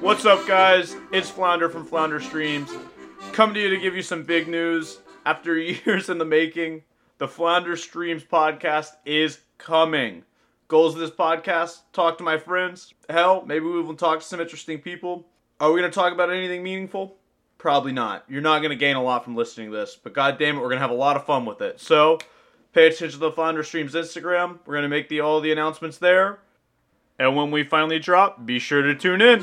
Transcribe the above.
What's up, guys? It's Flounder from Flounder Streams. Come to you to give you some big news. After years in the making, the Flounder Streams podcast is coming. Goals of this podcast talk to my friends. Hell, maybe we will talk to some interesting people. Are we going to talk about anything meaningful? Probably not. You're not going to gain a lot from listening to this, but god damn it, we're going to have a lot of fun with it. So, pay attention to the Flounder Streams Instagram. We're going to make the all the announcements there. And when we finally drop, be sure to tune in.